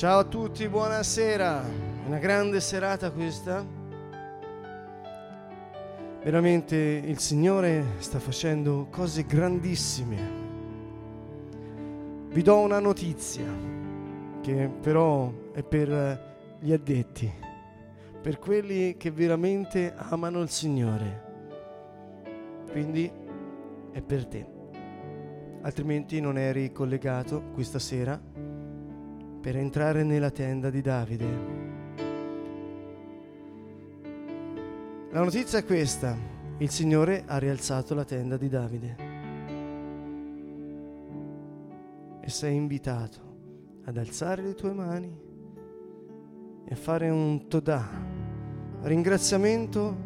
Ciao a tutti, buonasera. Una grande serata questa. Veramente il Signore sta facendo cose grandissime. Vi do una notizia che però è per gli addetti, per quelli che veramente amano il Signore. Quindi è per te. Altrimenti non eri collegato questa sera per entrare nella tenda di Davide. La notizia è questa, il Signore ha rialzato la tenda di Davide e sei invitato ad alzare le tue mani e a fare un todà, ringraziamento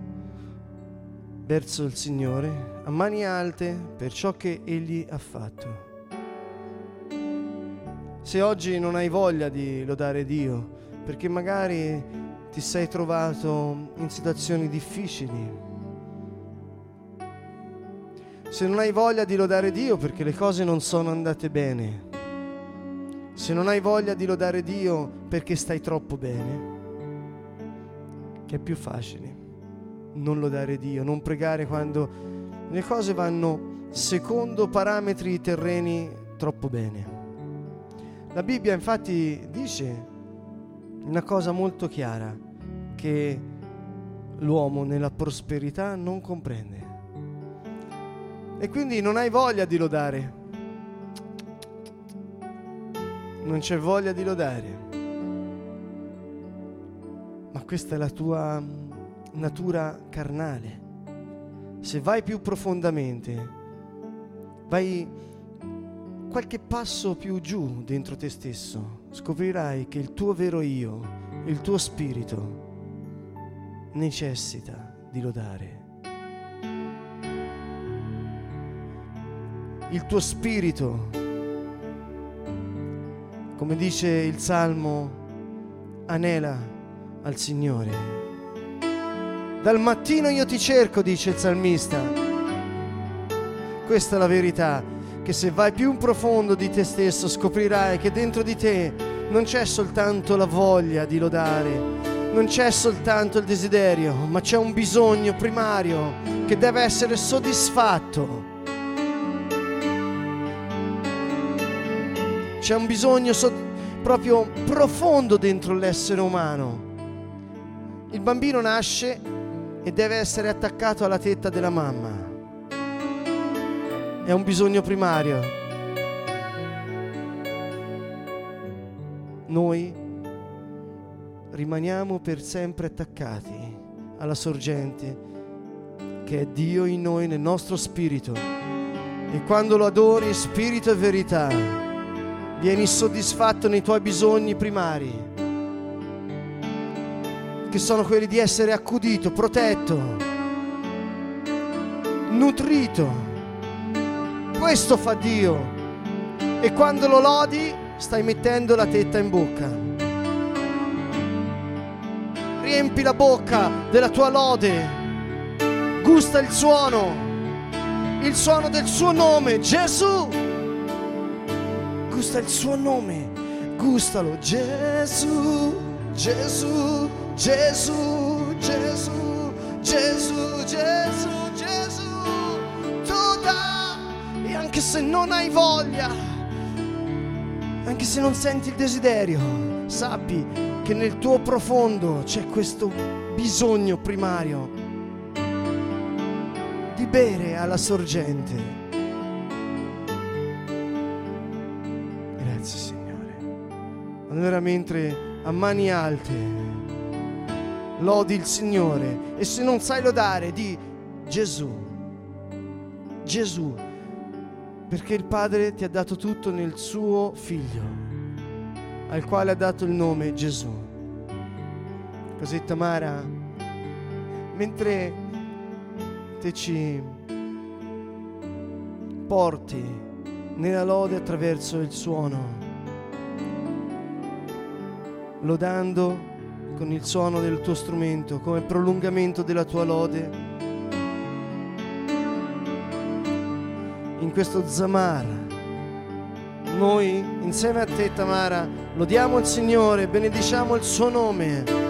verso il Signore a mani alte per ciò che Egli ha fatto. Se oggi non hai voglia di lodare Dio, perché magari ti sei trovato in situazioni difficili, se non hai voglia di lodare Dio perché le cose non sono andate bene, se non hai voglia di lodare Dio perché stai troppo bene, che è più facile non lodare Dio, non pregare quando le cose vanno secondo parametri terreni troppo bene. La Bibbia infatti dice una cosa molto chiara che l'uomo nella prosperità non comprende. E quindi non hai voglia di lodare. Non c'è voglia di lodare. Ma questa è la tua natura carnale. Se vai più profondamente, vai qualche passo più giù dentro te stesso, scoprirai che il tuo vero io, il tuo spirito, necessita di lodare. Il tuo spirito, come dice il Salmo, anela al Signore. Dal mattino io ti cerco, dice il salmista. Questa è la verità che se vai più in profondo di te stesso scoprirai che dentro di te non c'è soltanto la voglia di lodare, non c'è soltanto il desiderio, ma c'è un bisogno primario che deve essere soddisfatto. C'è un bisogno so- proprio profondo dentro l'essere umano. Il bambino nasce e deve essere attaccato alla tetta della mamma è un bisogno primario. Noi rimaniamo per sempre attaccati alla sorgente che è Dio in noi, nel nostro spirito. E quando lo adori, spirito e verità, vieni soddisfatto nei tuoi bisogni primari, che sono quelli di essere accudito, protetto, nutrito questo fa Dio. E quando lo lodi stai mettendo la tetta in bocca. Riempi la bocca della tua lode. Gusta il suono. Il suono del suo nome, Gesù. Gusta il suo nome. Gustalo, Gesù, Gesù, Gesù, Gesù, Gesù, Gesù. Anche se non hai voglia, anche se non senti il desiderio, sappi che nel tuo profondo c'è questo bisogno primario di bere alla sorgente. Grazie Signore. Allora mentre a mani alte lodi il Signore e se non sai lodare di Gesù, Gesù perché il Padre ti ha dato tutto nel suo figlio, al quale ha dato il nome Gesù. Così Tamara, mentre te ci porti nella lode attraverso il suono, lodando con il suono del tuo strumento come prolungamento della tua lode, in questo Zamar. Noi insieme a te Tamara Lodiamo il Signore, benediciamo il suo nome.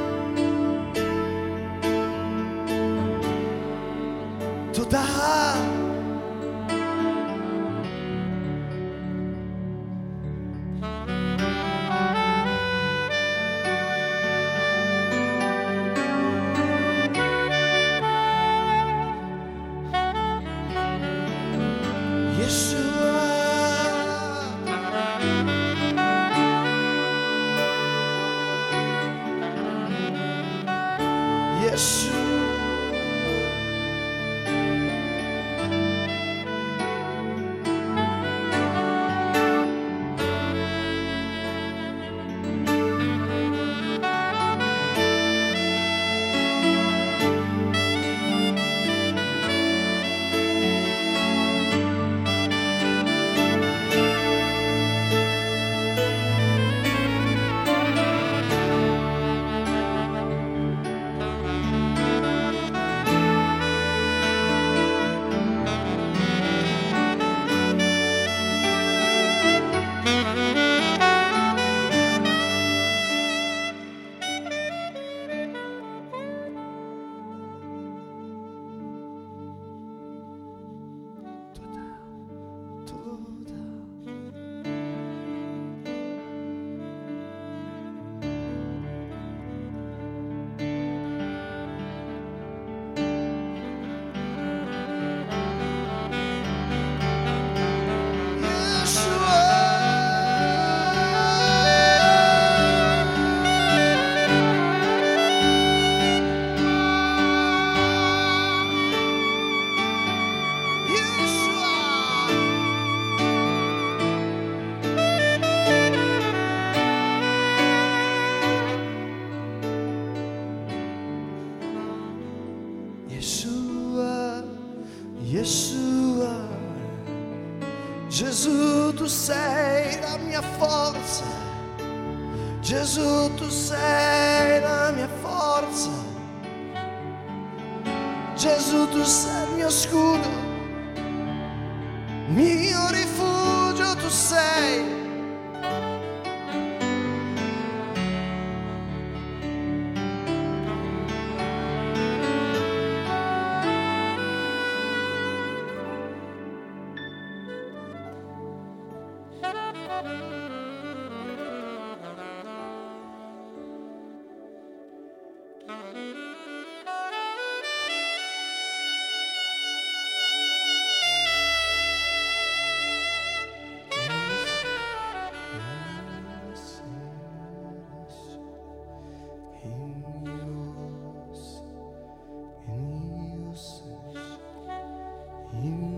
you.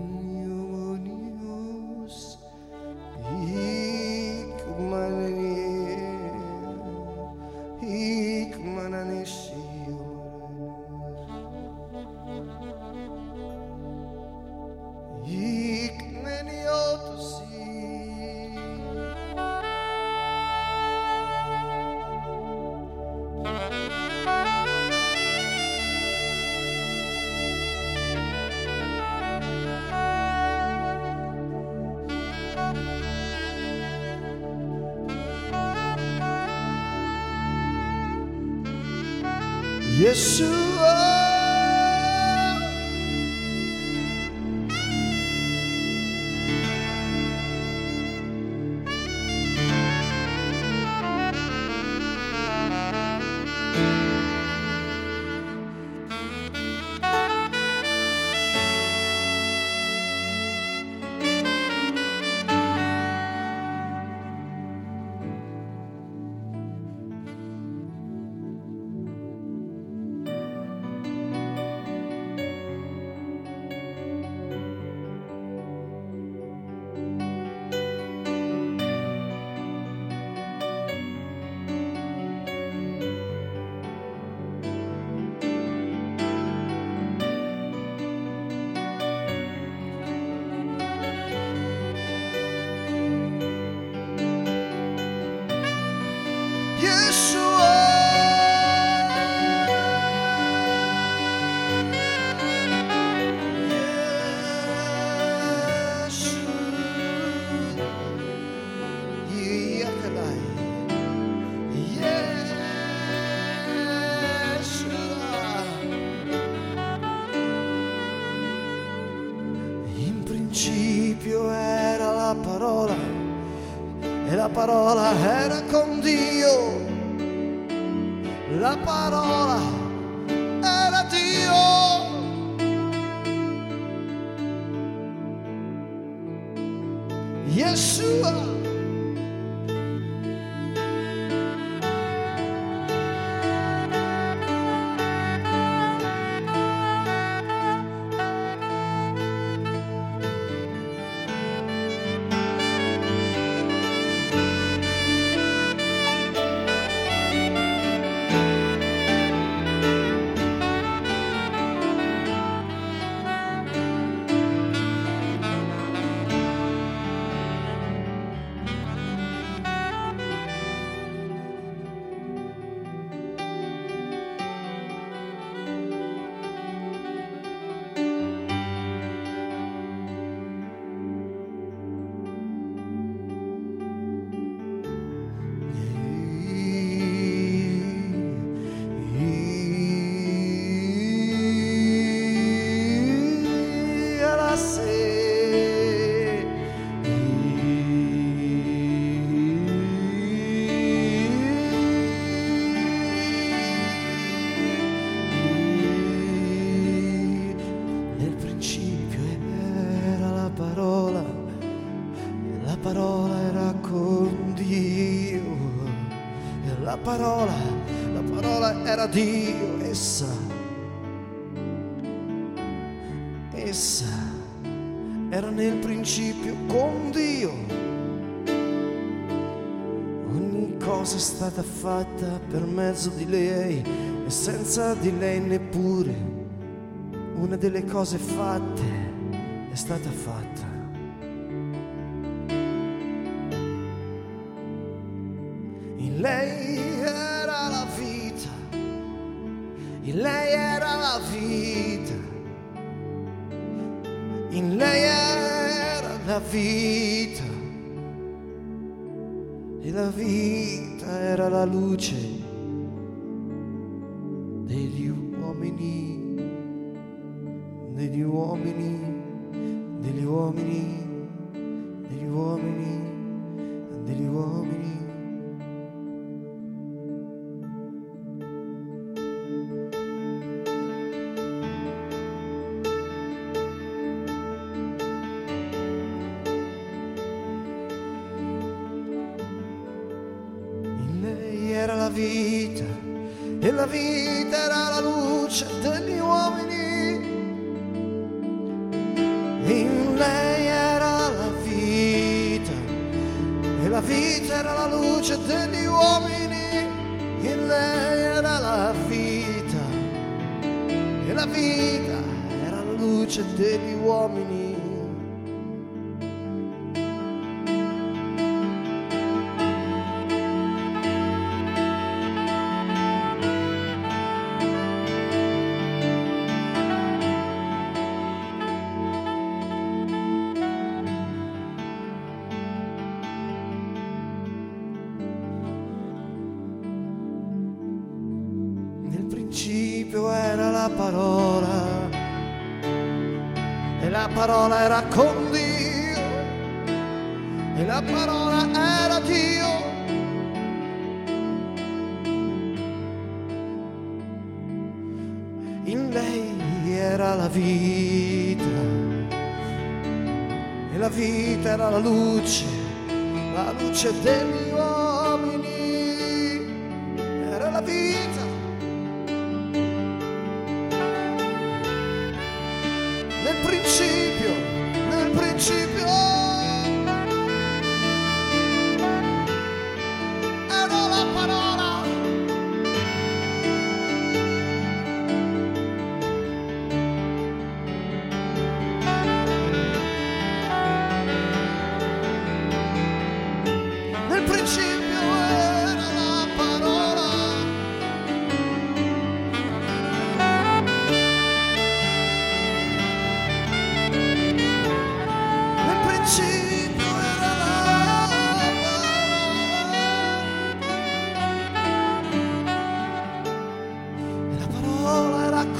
Yeshua. Yeshua. Parola, la parola era Dio, essa, essa era nel principio con Dio. Ogni cosa è stata fatta per mezzo di lei e senza di lei neppure una delle cose fatte è stata fatta. Vita. E la vita era la luce la vita era la luce degli con Dio e la parola era Dio. In lei era la vita e la vita era la luce, la luce degli uomini, era la vita.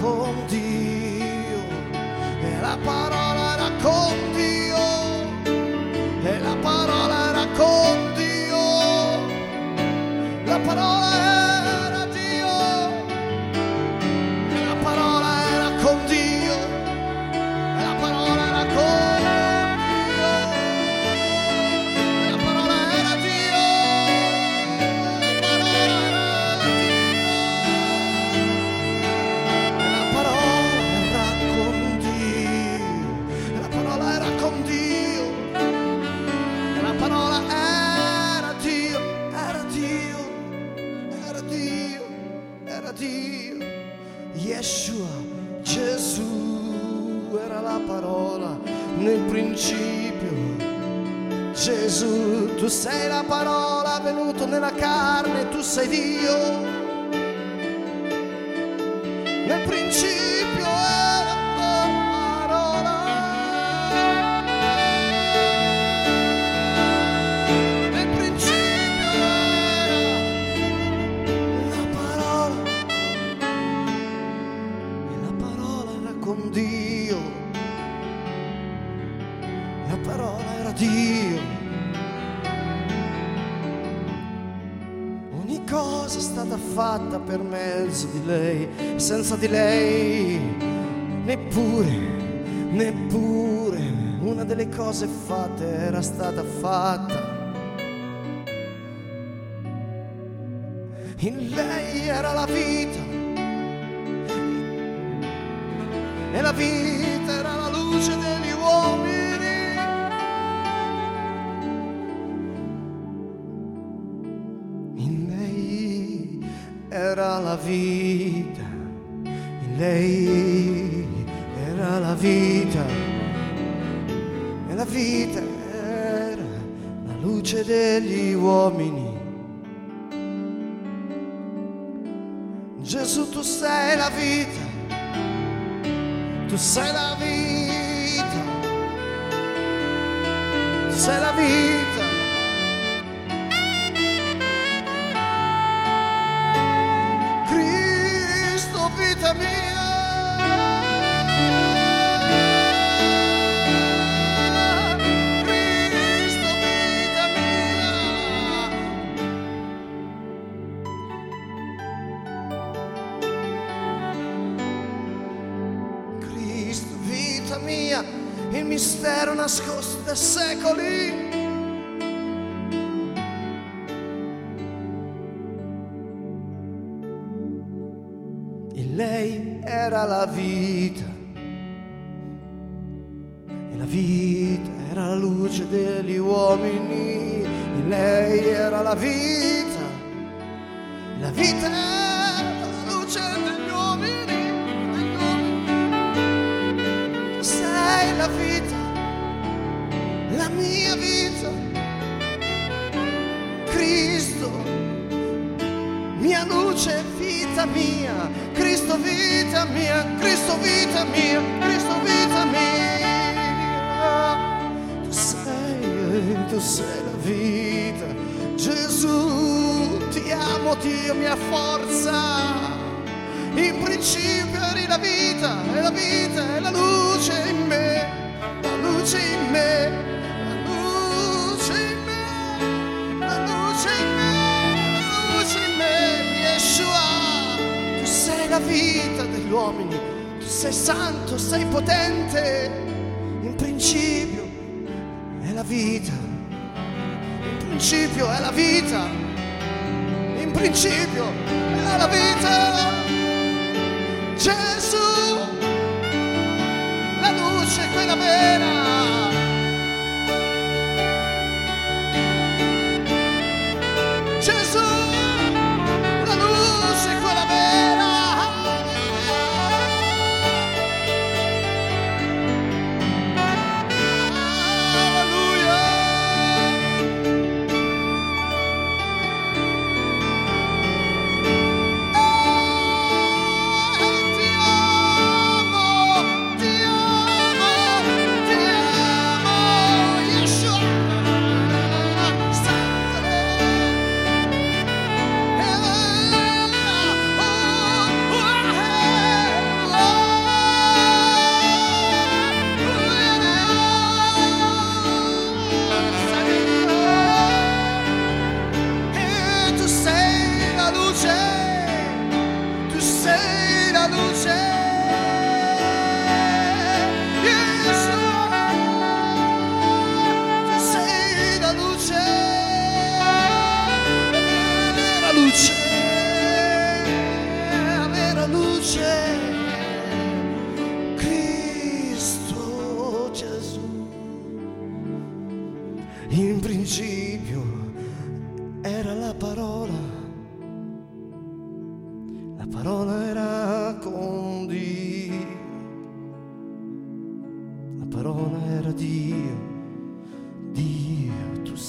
con Dio. E la parola sei la parola venuto nella carne, tu sei Dio. Fatta per mezzo di lei, senza di lei neppure, neppure una delle cose fatte era stata fatta. In lei era la vita e la vita era la luce degli vita, in lei era la vita, e la vita era la luce degli uomini. Gesù, tu sei la vita, tu sei la vita, tu sei la vita. Damascus, the secoli. Mia, Cristo vita mia, Cristo vita mia. Tu sei, tu sei la vita, Gesù, ti amo Dio, mia forza. In principio eri la vita, e la vita è la luce in me, la luce in me, la luce in me, la luce in me, la luce in me, Yeshua. Tu sei la vita uomini, tu sei santo, sei potente. In principio è la vita, in principio è la vita, in principio è la vita. Gesù, la luce, quella vera.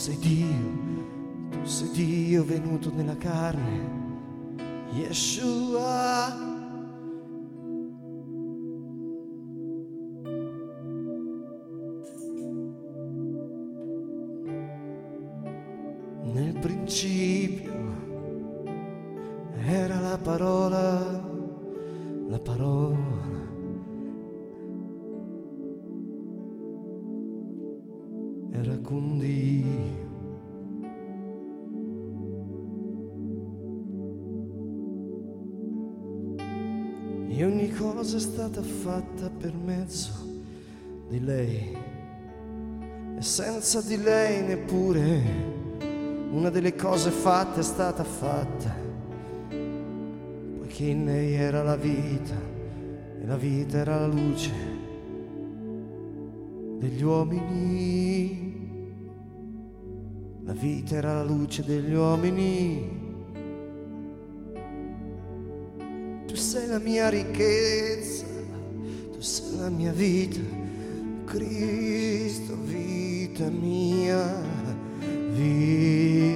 Sei Dio, tu sei Dio venuto nella carne, Yeshua. Stata fatta per mezzo di lei. E senza di lei neppure una delle cose fatte è stata fatta, poiché in lei era la vita e la vita era la luce degli uomini. La vita era la luce degli uomini. Tu sei la mia ricchezza, tu sei la mia vita, Cristo, vita mia vita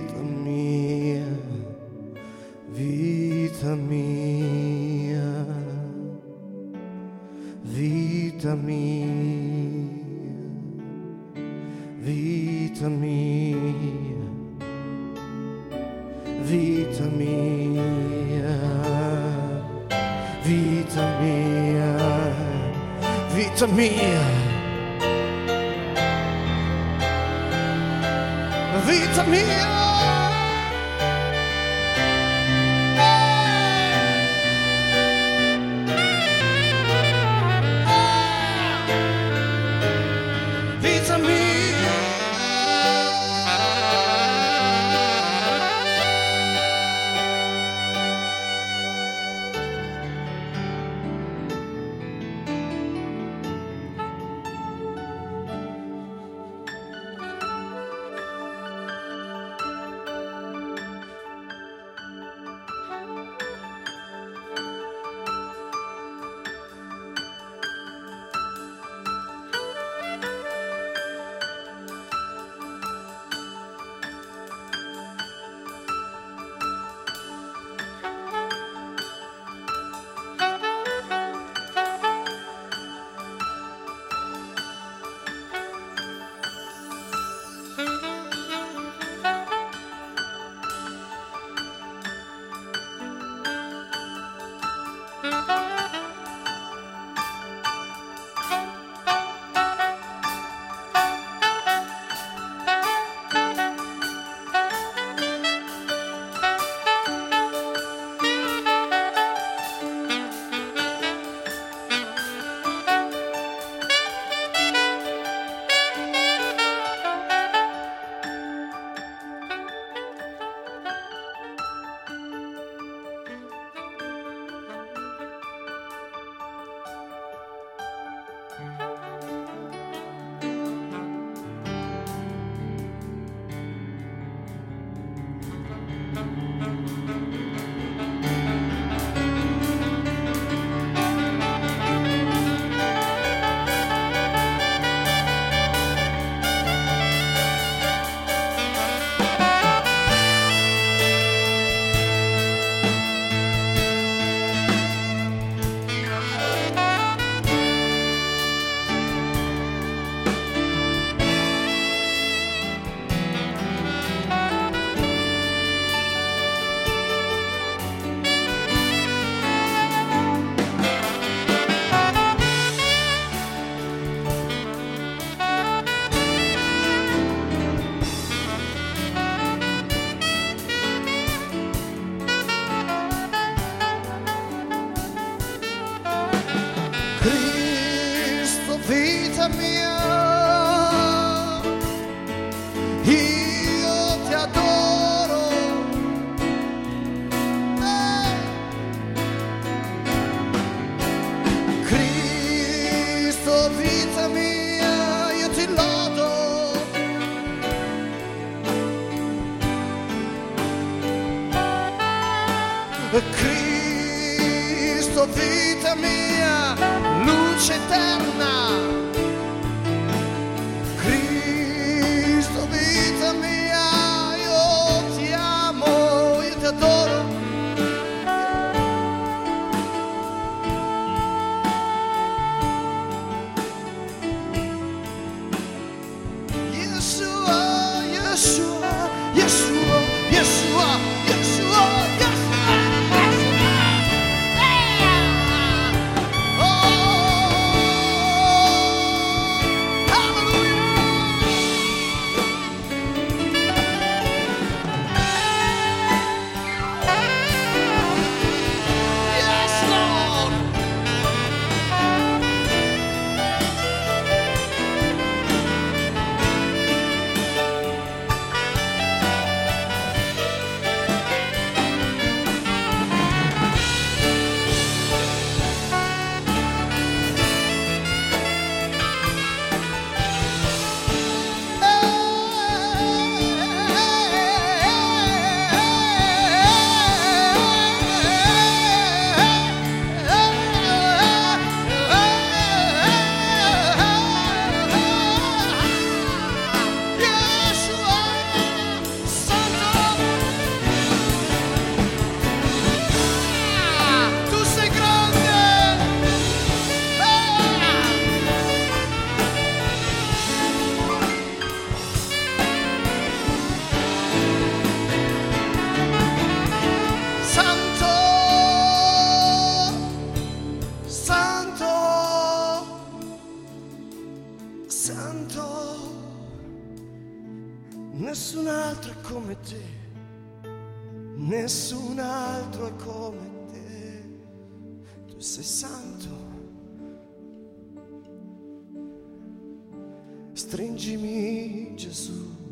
Stringimi Gesù.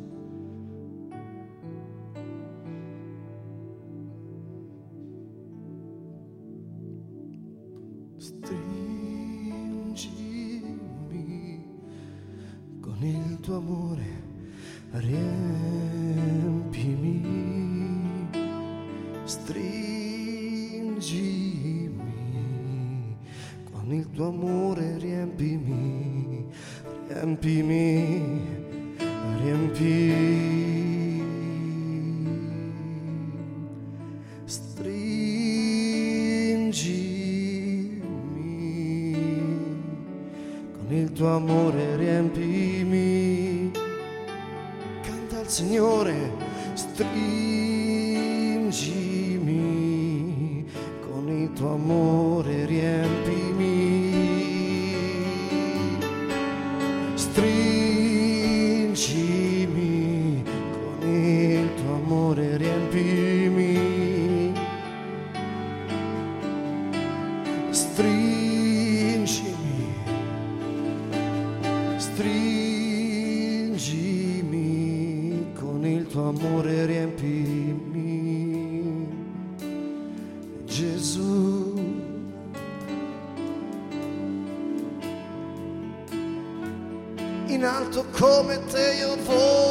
Come te io volerò.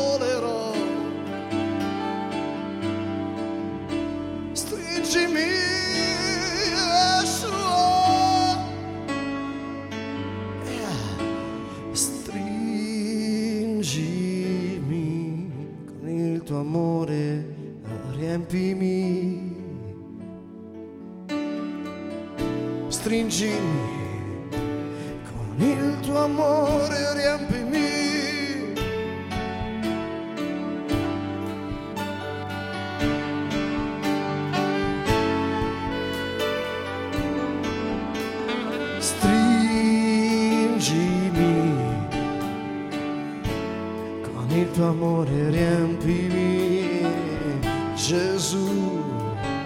Gesù.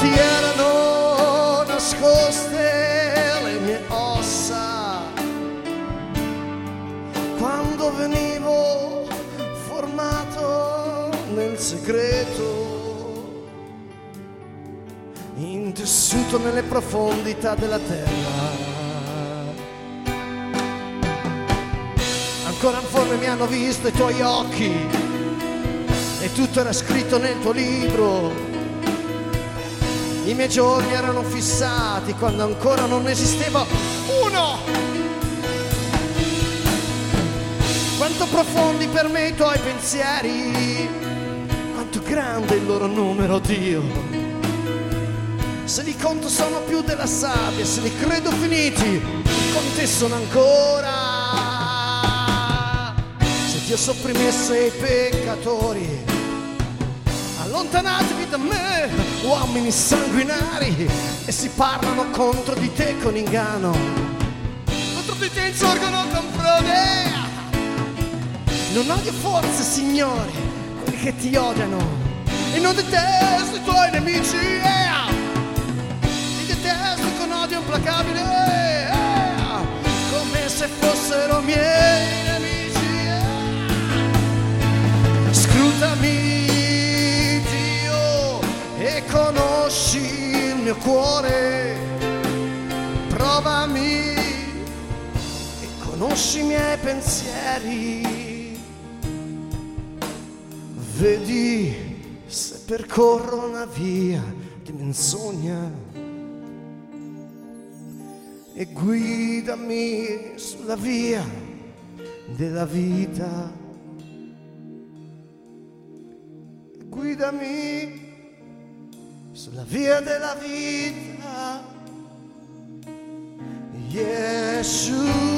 Ti erano nascoste le mie ossa quando venivo formato nel segreto, intessuto nelle profondità della terra. ancora in forme mi hanno visto i tuoi occhi e tutto era scritto nel tuo libro. I miei giorni erano fissati quando ancora non esisteva uno. Quanto profondi per me i tuoi pensieri, quanto grande il loro numero, Dio. Se li conto sono più della sabbia, se li credo finiti, con te sono ancora. Se Dio sopprimesse i peccatori, allontanatevi da me, uomini sanguinari, e si parlano contro di te con inganno, contro di te insorgono con frode. Non odio forse, Signore, quelli che ti odiano, e non detesto i tuoi nemici. yeah. Li detesto con odio implacabile, yeah. come se fossero miei conosci il mio cuore. Provami e conosci i miei pensieri. Vedi se percorro una via di menzogna e guidami sulla via della vita. Guidami sulla via della vita. Yeshua.